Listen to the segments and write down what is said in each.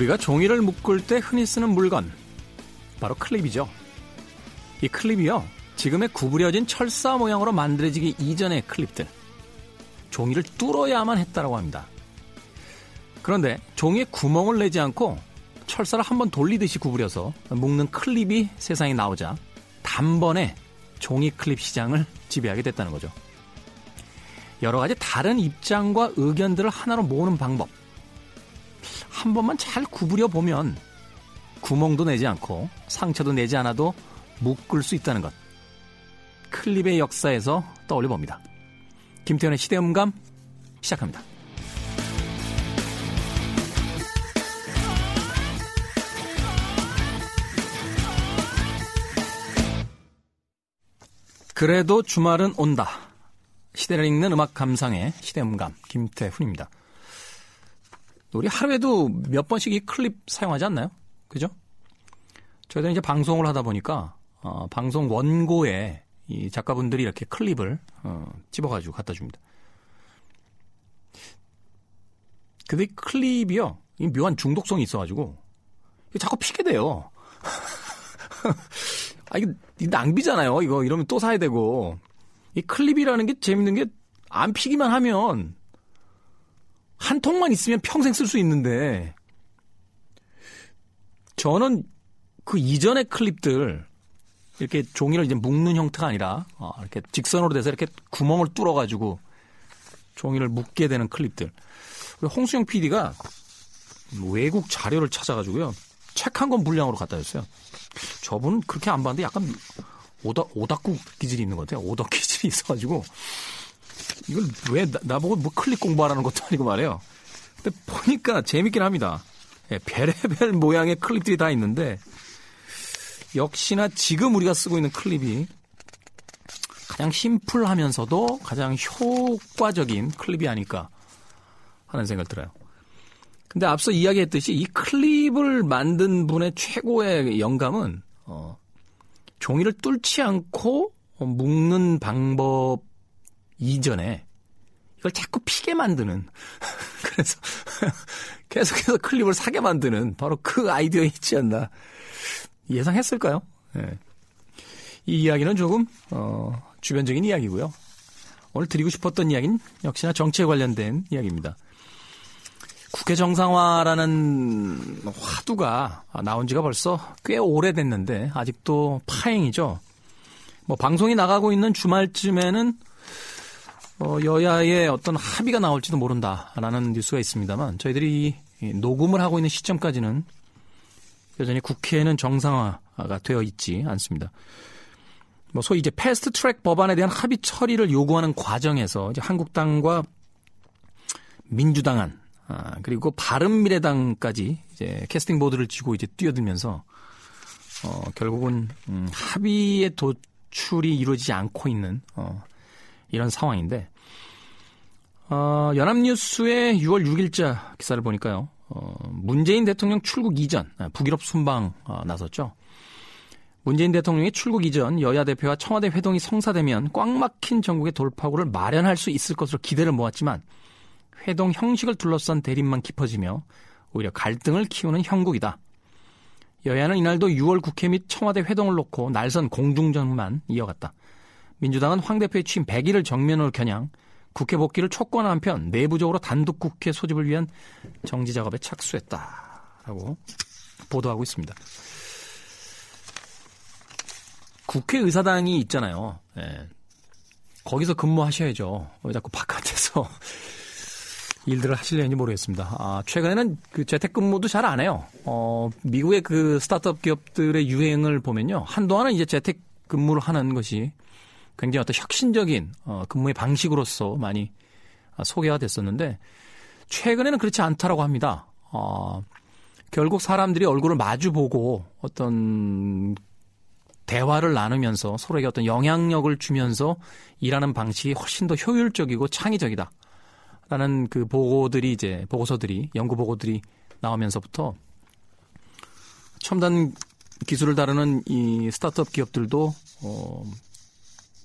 우리가 종이를 묶을 때 흔히 쓰는 물건 바로 클립이죠. 이 클립이요. 지금의 구부려진 철사 모양으로 만들어지기 이전의 클립들. 종이를 뚫어야만 했다라고 합니다. 그런데 종이에 구멍을 내지 않고 철사를 한번 돌리듯이 구부려서 묶는 클립이 세상에 나오자 단번에 종이 클립 시장을 지배하게 됐다는 거죠. 여러 가지 다른 입장과 의견들을 하나로 모으는 방법. 한 번만 잘 구부려 보면 구멍도 내지 않고 상처도 내지 않아도 묶을 수 있다는 것. 클립의 역사에서 떠올려 봅니다. 김태현의 시대음감 시작합니다. 그래도 주말은 온다. 시대를 읽는 음악 감상의 시대음감 김태훈입니다. 우리 하루에도 몇 번씩 이 클립 사용하지 않나요? 그죠? 저희들은 이제 방송을 하다 보니까 어, 방송 원고에 이 작가분들이 이렇게 클립을 어, 집어가지고 갖다 줍니다. 근데 이 클립이요, 이 묘한 중독성이 있어가지고 자꾸 피게 돼요. 아 이거 낭비잖아요. 이거 이러면 또 사야 되고 이 클립이라는 게 재밌는 게 안 피기만 하면 한 통만 있으면 평생 쓸 수 있는데 저는 그 이전의 클립들 이렇게 종이를 이제 묶는 형태가 아니라 어, 이렇게 직선으로 돼서 이렇게 구멍을 뚫어 가지고 종이를 묶게 되는 클립들. 홍수영 PD가 외국 자료를 찾아가지고요 책 한 권 분량으로 갖다 줬어요. 저분은 그렇게 안 봤는데 약간 오다 오다쿠 기질이 있는 것 같아요. 오덕 기질이 있어가지고 이걸 왜 나, 나보고 뭐 클릭 공부하라는 것도 아니고 말이에요. 근데 보니까 재밌긴 합니다. 예, 별의별 모양의 클립들이 다 있는데 역시나 지금 우리가 쓰고 있는 클립이 가장 심플하면서도 가장 효과적인 클립이 아닐까 하는 생각을 들어요. 근데 앞서 이야기했듯이 이 클립을 만든 분의 최고의 영감은 어, 종이를 뚫지 않고 묶는 방법 이전에 이걸 자꾸 피게 만드는 그래서 계속해서 클립을 사게 만드는 바로 그 아이디어에 있지 않나 예상했을까요? 네. 이 이야기는 조금 어, 주변적인 이야기고요. 오늘 드리고 싶었던 이야기는 역시나 정치에 관련된 이야기입니다. 국회 정상화라는 화두가 나온 지가 벌써 꽤 오래됐는데 아직도 파행이죠. 뭐 방송이 나가고 있는 주말쯤에는 어, 여야의 어떤 합의가 나올지도 모른다라는 뉴스가 있습니다만 저희들이 녹음을 하고 있는 시점까지는 여전히 국회에는 정상화가 되어 있지 않습니다. 뭐 소위 이제 패스트 트랙 법안에 대한 합의 처리를 요구하는 과정에서 이제 한국당과 민주당안 아, 그리고 바른미래당까지 이제 캐스팅 보트를 쥐고 이제 뛰어들면서 어, 결국은 음, 합의의 도출이 이루어지지 않고 있는 어, 이런 상황인데 어, 연합뉴스의 6월 6일자 기사를 보니까요. 어, 문재인 대통령 출국 이전 아, 북유럽 순방 어, 나섰죠. 문재인 대통령이 출국 이전 여야 대표와 청와대 회동이 성사되면 꽉 막힌 전국의 돌파구를 마련할 수 있을 것으로 기대를 모았지만 회동 형식을 둘러싼 대립만 깊어지며 오히려 갈등을 키우는 형국이다. 여야는 이날도 6월 국회 및 청와대 회동을 놓고 날선 공중전만 이어갔다. 민주당은 황 대표의 취임 100일을 정면으로 겨냥 국회 복귀를 촉구하는 한편 내부적으로 단독 국회 소집을 위한 정지 작업에 착수했다라고 보도하고 있습니다. 국회 의사당이 있잖아요. 예. 거기서 근무하셔야죠. 왜 자꾸 바깥에서 일들을 하실려는지 모르겠습니다. 아, 최근에는 그 재택근무도 잘 안 해요. 어, 미국의 그 스타트업 기업들의 유행을 보면요. 한동안은 이제 재택근무를 하는 것이 굉장히 어떤 혁신적인 어, 근무의 방식으로서 많이 소개가 됐었는데 최근에는 그렇지 않다라고 합니다. 어, 결국 사람들이 얼굴을 마주보고 어떤 대화를 나누면서 서로에게 어떤 영향력을 주면서 일하는 방식이 훨씬 더 효율적이고 창의적이다. 라는 그 보고들이 이제 보고서들이 연구 보고들이 나오면서부터 첨단 기술을 다루는 이 스타트업 기업들도 어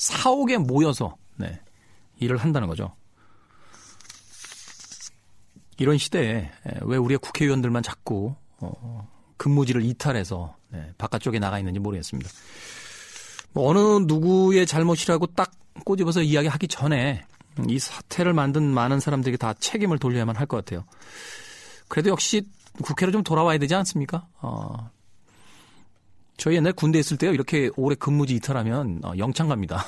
사옥에 모여서 네, 일을 한다는 거죠. 이런 시대에 왜 우리의 국회의원들만 자꾸 어, 근무지를 이탈해서 네, 바깥쪽에 나가 있는지 모르겠습니다. 뭐 어느 누구의 잘못이라고 딱 꼬집어서 이야기하기 전에 이 사태를 만든 많은 사람들에게 다 책임을 돌려야만 할 것 같아요. 그래도 역시 국회로 좀 돌아와야 되지 않습니까? 어, 저희 옛날 군대 있을 때요 이렇게 오래 근무지 이탈하면 어, 영창 갑니다.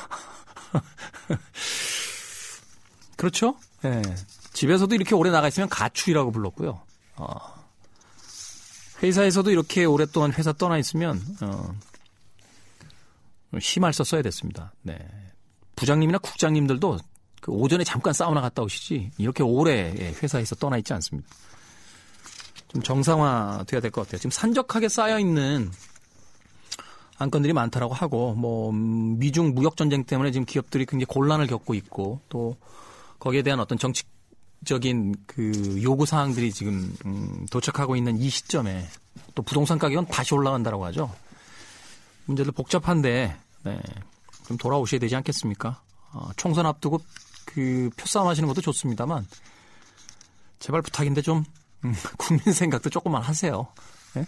그렇죠? 예. 네. 집에서도 이렇게 오래 나가 있으면 가출이라고 불렀고요. 어, 회사에서도 이렇게 오랫동안 회사 떠나 있으면 어, 심할서 써야 됐습니다. 네. 부장님이나 국장님들도 그 오전에 잠깐 사우나 갔다 오시지 이렇게 오래 예, 회사에서 떠나 있지 않습니다. 좀 정상화 돼야 될 것 같아요. 지금 산적하게 쌓여 있는 안건들이 많다라고 하고 뭐 미중 무역 전쟁 때문에 지금 기업들이 굉장히 곤란을 겪고 있고 또 거기에 대한 어떤 정치적인 그 요구 사항들이 지금 음, 도착하고 있는 이 시점에 또 부동산 가격은 다시 올라간다라고 하죠. 문제들 복잡한데 네, 좀 돌아오셔야 되지 않겠습니까? 어, 총선 앞두고 그 표싸움 하시는 것도 좋습니다만 제발 부탁인데 좀 음, 국민 생각도 조금만 하세요. 네?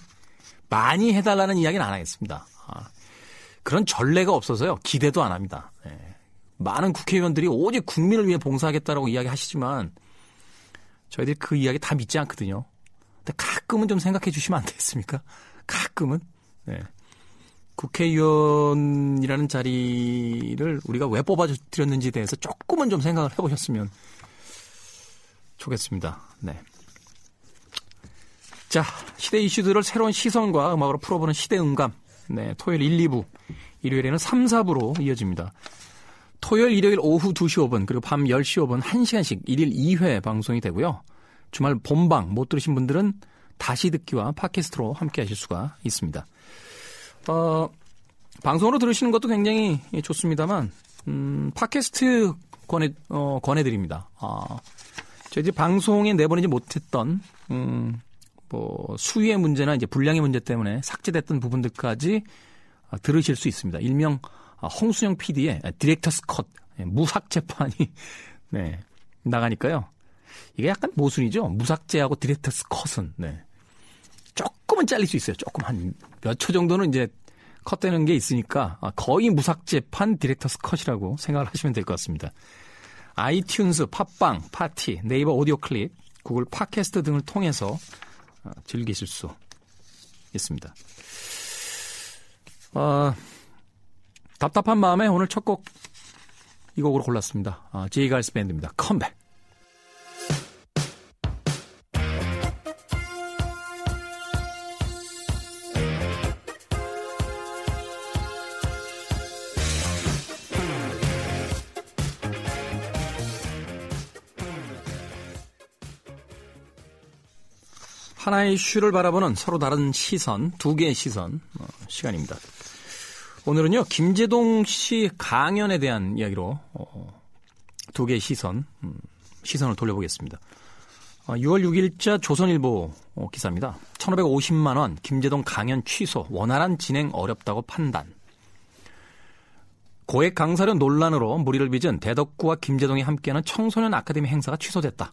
많이 해달라는 이야기는 안 하겠습니다. 아, 그런 전례가 없어서요. 기대도 안 합니다. 네. 많은 국회의원들이 오직 국민을 위해 봉사하겠다라고 이야기하시지만 저희들이 그 이야기 다 믿지 않거든요. 근데 가끔은 좀 생각해 주시면 안 되겠습니까? 가끔은. 네. 국회의원이라는 자리를 우리가 왜 뽑아드렸는지에 대해서 조금은 좀 생각을 해보셨으면 좋겠습니다. 네. 자, 시대 이슈들을 새로운 시선과 음악으로 풀어보는 시대 음감. 네, 토요일 1, 2부. 일요일에는 3, 4부로 이어집니다. 토요일, 일요일 오후 2시 5분, 그리고 밤 10시 5분 1시간씩 1일 2회 방송이 되고요. 주말 본방 못 들으신 분들은 다시 듣기와 팟캐스트로 함께 하실 수가 있습니다. 어, 방송으로 들으시는 것도 굉장히 좋습니다만, 음, 팟캐스트 권해, 어, 권해드립니다. 아, 저희 방송에 내보내지 못했던, 음, 뭐, 수위의 문제나 이제 분량의 문제 때문에 삭제됐던 부분들까지 아, 들으실 수 있습니다. 일명 아, 홍수영 PD의 director's cut, 예, 무삭제판이, 네, 나가니까요. 이게 약간 모순이죠. 무삭제하고 director's cut은, 네. 조금은 잘릴 수 있어요. 조금 한 몇 초 정도는 이제 컷되는 게 있으니까 아, 거의 무삭제판 director's cut이라고 생각을 하시면 될 것 같습니다. 아이튠즈, 팟빵, 팟티, 네이버 오디오 클립, 구글 팟캐스트 등을 통해서 아, 즐기실 수 있습니다. 어, 답답한 마음에 오늘 첫 곡 이 곡으로 골랐습니다. 아, 제이갈스 밴드입니다. 컴백. 하나의 이슈를 바라보는 서로 다른 시선, 두 개의 시선 어, 시간입니다. 오늘은요 김재동 씨 강연에 대한 이야기로 어, 두 개의 시선 음, 시선을 돌려보겠습니다. 어, 6월 6일자 조선일보 어, 기사입니다. 1,550만 원 김재동 강연 취소 원활한 진행 어렵다고 판단. 고액 강사료 논란으로 무리를 빚은 대덕구와 김재동이 함께하는 청소년 아카데미 행사가 취소됐다.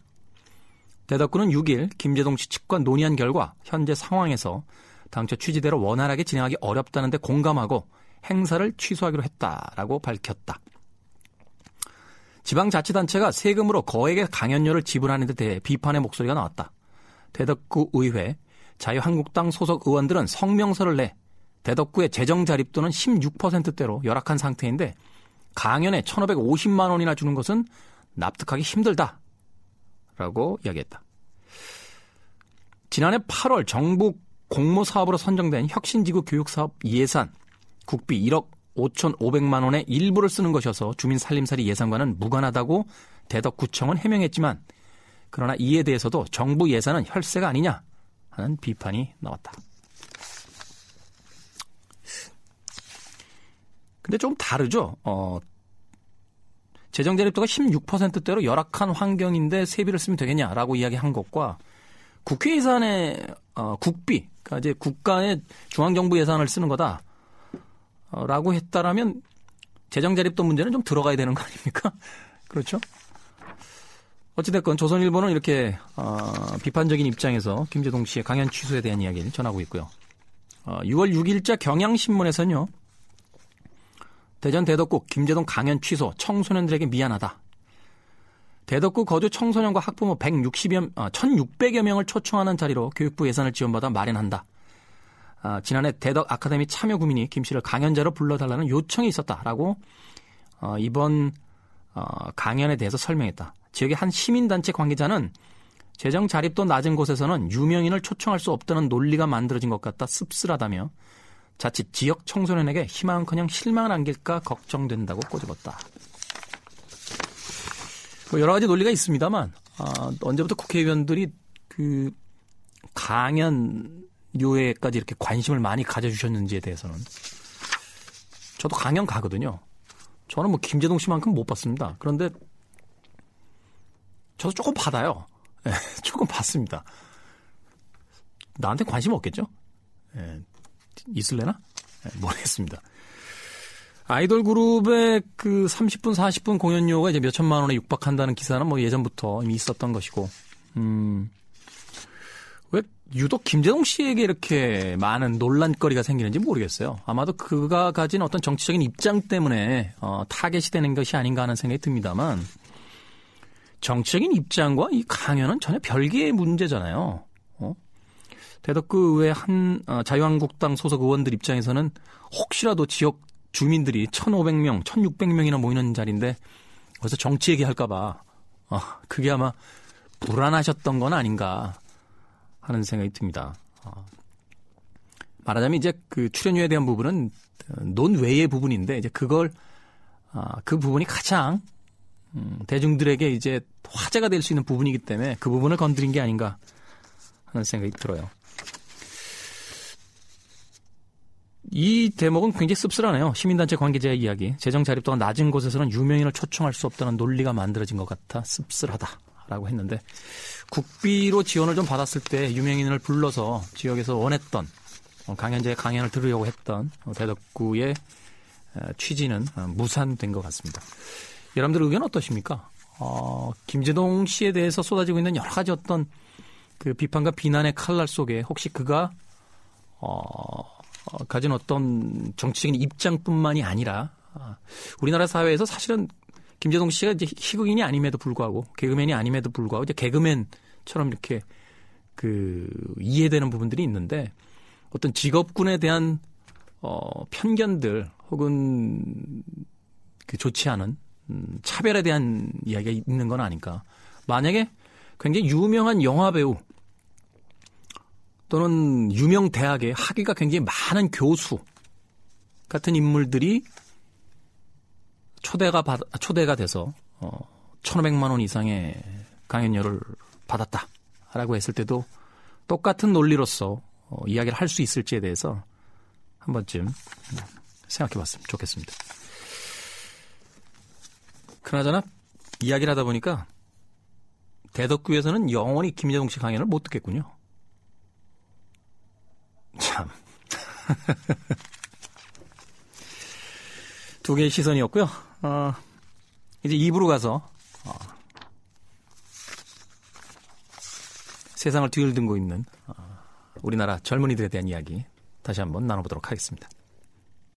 대덕구는 6일 김재동 씨 측과 논의한 결과 현재 상황에서 당초 취지대로 원활하게 진행하기 어렵다는데 공감하고 행사를 취소하기로 했다라고 밝혔다. 지방자치단체가 세금으로 거액의 강연료를 지불하는 데 대해 비판의 목소리가 나왔다. 대덕구 의회 자유한국당 소속 의원들은 성명서를 내 대덕구의 재정 자립도는 16%대로 열악한 상태인데 강연에 1,550만 원이나 주는 것은 납득하기 힘들다. 라고 이야기했다. 지난해 8월 정부 공모 사업으로 선정된 혁신지구 교육사업 예산 국비 1억 5,500만 원의 일부를 쓰는 것이어서 주민 살림살이 예산과는 무관하다고 대덕구청은 해명했지만 그러나 이에 대해서도 정부 예산은 혈세가 아니냐 하는 비판이 나왔다. 근데 좀 다르죠. 어, 재정 자립도가 16%대로 열악한 환경인데 세비를 쓰면 되겠냐라고 이야기한 것과 국회 예산의 어, 국비, 그러니까 이제 국가의 중앙정부 예산을 쓰는 거다. 어, 라고 했다라면 재정 자립도 문제는 좀 들어가야 되는 거 아닙니까? 그렇죠? 어찌됐건 조선일보는 이렇게 어, 비판적인 입장에서 김재동 씨의 강연 취소에 대한 이야기를 전하고 있고요. 어, 6월 6일자 경향신문에서는요. 대전 대덕구 김재동 강연 취소 청소년들에게 미안하다. 대덕구 거주 청소년과 학부모 160여, 어, 1,600여 명을 초청하는 자리로 교육부 예산을 지원받아 마련한다. 아, 지난해 대덕 아카데미 참여 구민이 김 씨를 강연자로 불러달라는 요청이 있었다라고 어, 이번 어, 강연에 대해서 설명했다. 지역의 한 시민단체 관계자는 재정 자립도 낮은 곳에서는 유명인을 초청할 수 없다는 논리가 만들어진 것 같다 씁쓸하다며 자칫 지역 청소년에게 희망은커녕 실망을 안길까 걱정된다고 꼬집었다. 뭐 여러 가지 논리가 있습니다만 아, 언제부터 국회의원들이 그 강연 요에까지 이렇게 관심을 많이 가져주셨는지에 대해서는 저도 강연 가거든요. 저는 뭐 김재동 씨만큼 못 봤습니다. 그런데 저도 조금 받아요. 네, 조금 받습니다. 나한테 관심 없겠죠? 네, 있을래나? 네, 모르겠습니다. 아이돌 그룹의 그 30분, 40분 공연료가 이제 몇 천만 원에 육박한다는 기사는 뭐 예전부터 이미 있었던 것이고, 음, 왜 유독 김재동 씨에게 이렇게 많은 논란거리가 생기는지 모르겠어요. 아마도 그가 가진 어떤 정치적인 입장 때문에 어, 타겟이 되는 것이 아닌가 하는 생각이 듭니다만, 정치적인 입장과 이 강연은 전혀 별개의 문제잖아요. 어? 대덕구 의회 한 어, 자유한국당 소속 의원들 입장에서는 혹시라도 지역 주민들이 1,500명, 1,600명이나 모이는 자리인데 어디서 정치 얘기할까봐 어, 그게 아마 불안하셨던 건 아닌가 하는 생각이 듭니다. 어, 말하자면 이제 그 출연료에 대한 부분은 논외의 부분인데 이제 그걸 어, 그 부분이 가장 음, 대중들에게 이제 화제가 될 수 있는 부분이기 때문에 그 부분을 건드린 게 아닌가 하는 생각이 들어요. 이 대목은 굉장히 씁쓸하네요. 시민단체 관계자의 이야기. 재정 자립도가 낮은 곳에서는 유명인을 초청할 수 없다는 논리가 만들어진 것 같아 씁쓸하다라고 했는데 국비로 지원을 좀 받았을 때 유명인을 불러서 지역에서 원했던 어, 강연자의 강연을 들으려고 했던 어, 대덕구의 취지는 어, 무산된 것 같습니다. 여러분들 의견 어떠십니까? 어, 김재동 씨에 대해서 쏟아지고 있는 여러 가지 어떤 그 비판과 비난의 칼날 속에 혹시 그가 어, 어, 가진 어떤 정치적인 입장뿐만이 아니라 아, 우리나라 사회에서 사실은 김재동 씨가 이제 희극인이 아님에도 불구하고 개그맨이 아님에도 불구하고 이제 개그맨처럼 이렇게 그 이해되는 부분들이 있는데 어떤 직업군에 대한 어 편견들 혹은 그 좋지 않은 음, 차별에 대한 이야기가 있는 건 아닐까. 만약에 굉장히 유명한 영화 배우 또는 유명 대학의 학위가 굉장히 많은 교수 같은 인물들이 초대가 받, 초대가 돼서 어, 1,500만 원 이상의 강연료를 받았다라고 했을 때도 똑같은 논리로서 어, 이야기를 할 수 있을지에 대해서 한 번쯤 생각해 봤으면 좋겠습니다. 그나저나 이야기를 하다 보니까 대덕구에서는 영원히 김재동 씨 강연을 못 듣겠군요. 참. 두 개의 시선이었고요. 어, 이제 입으로 가서 어, 세상을 뒤흔들고 있는 어, 우리나라 젊은이들에 대한 이야기 다시 한번 나눠보도록 하겠습니다.